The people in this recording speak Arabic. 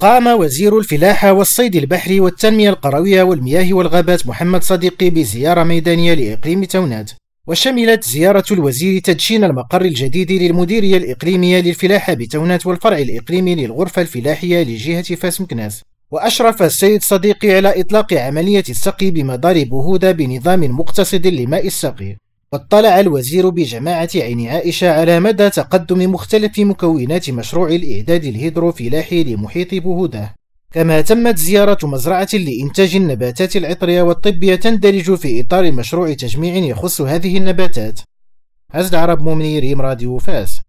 قام وزير الفلاحة والصيد البحري والتنمية القروية والمياه والغابات محمد صديقي بزيارة ميدانية لإقليم تونات وشملت زيارة الوزير تدشين المقر الجديد للمديرية الإقليمية للفلاحة بتونات والفرع الإقليمي للغرفة الفلاحية لجهة فاس مكناس. وأشرف السيد صديقي على إطلاق عملية السقي بمدار بهودة بنظام مقتصد لماء السقي. واطلع الوزير بجماعة عين عائشة على مدى تقدم مختلف مكونات مشروع الإعداد الهيدروفلاحي لمحيط بهودة كما تمت زيارة مزرعة لإنتاج النباتات العطرية والطبية تندرج في إطار مشروع تجميع يخص هذه النباتات. عزل عرب مؤمني ريم راديو فاس.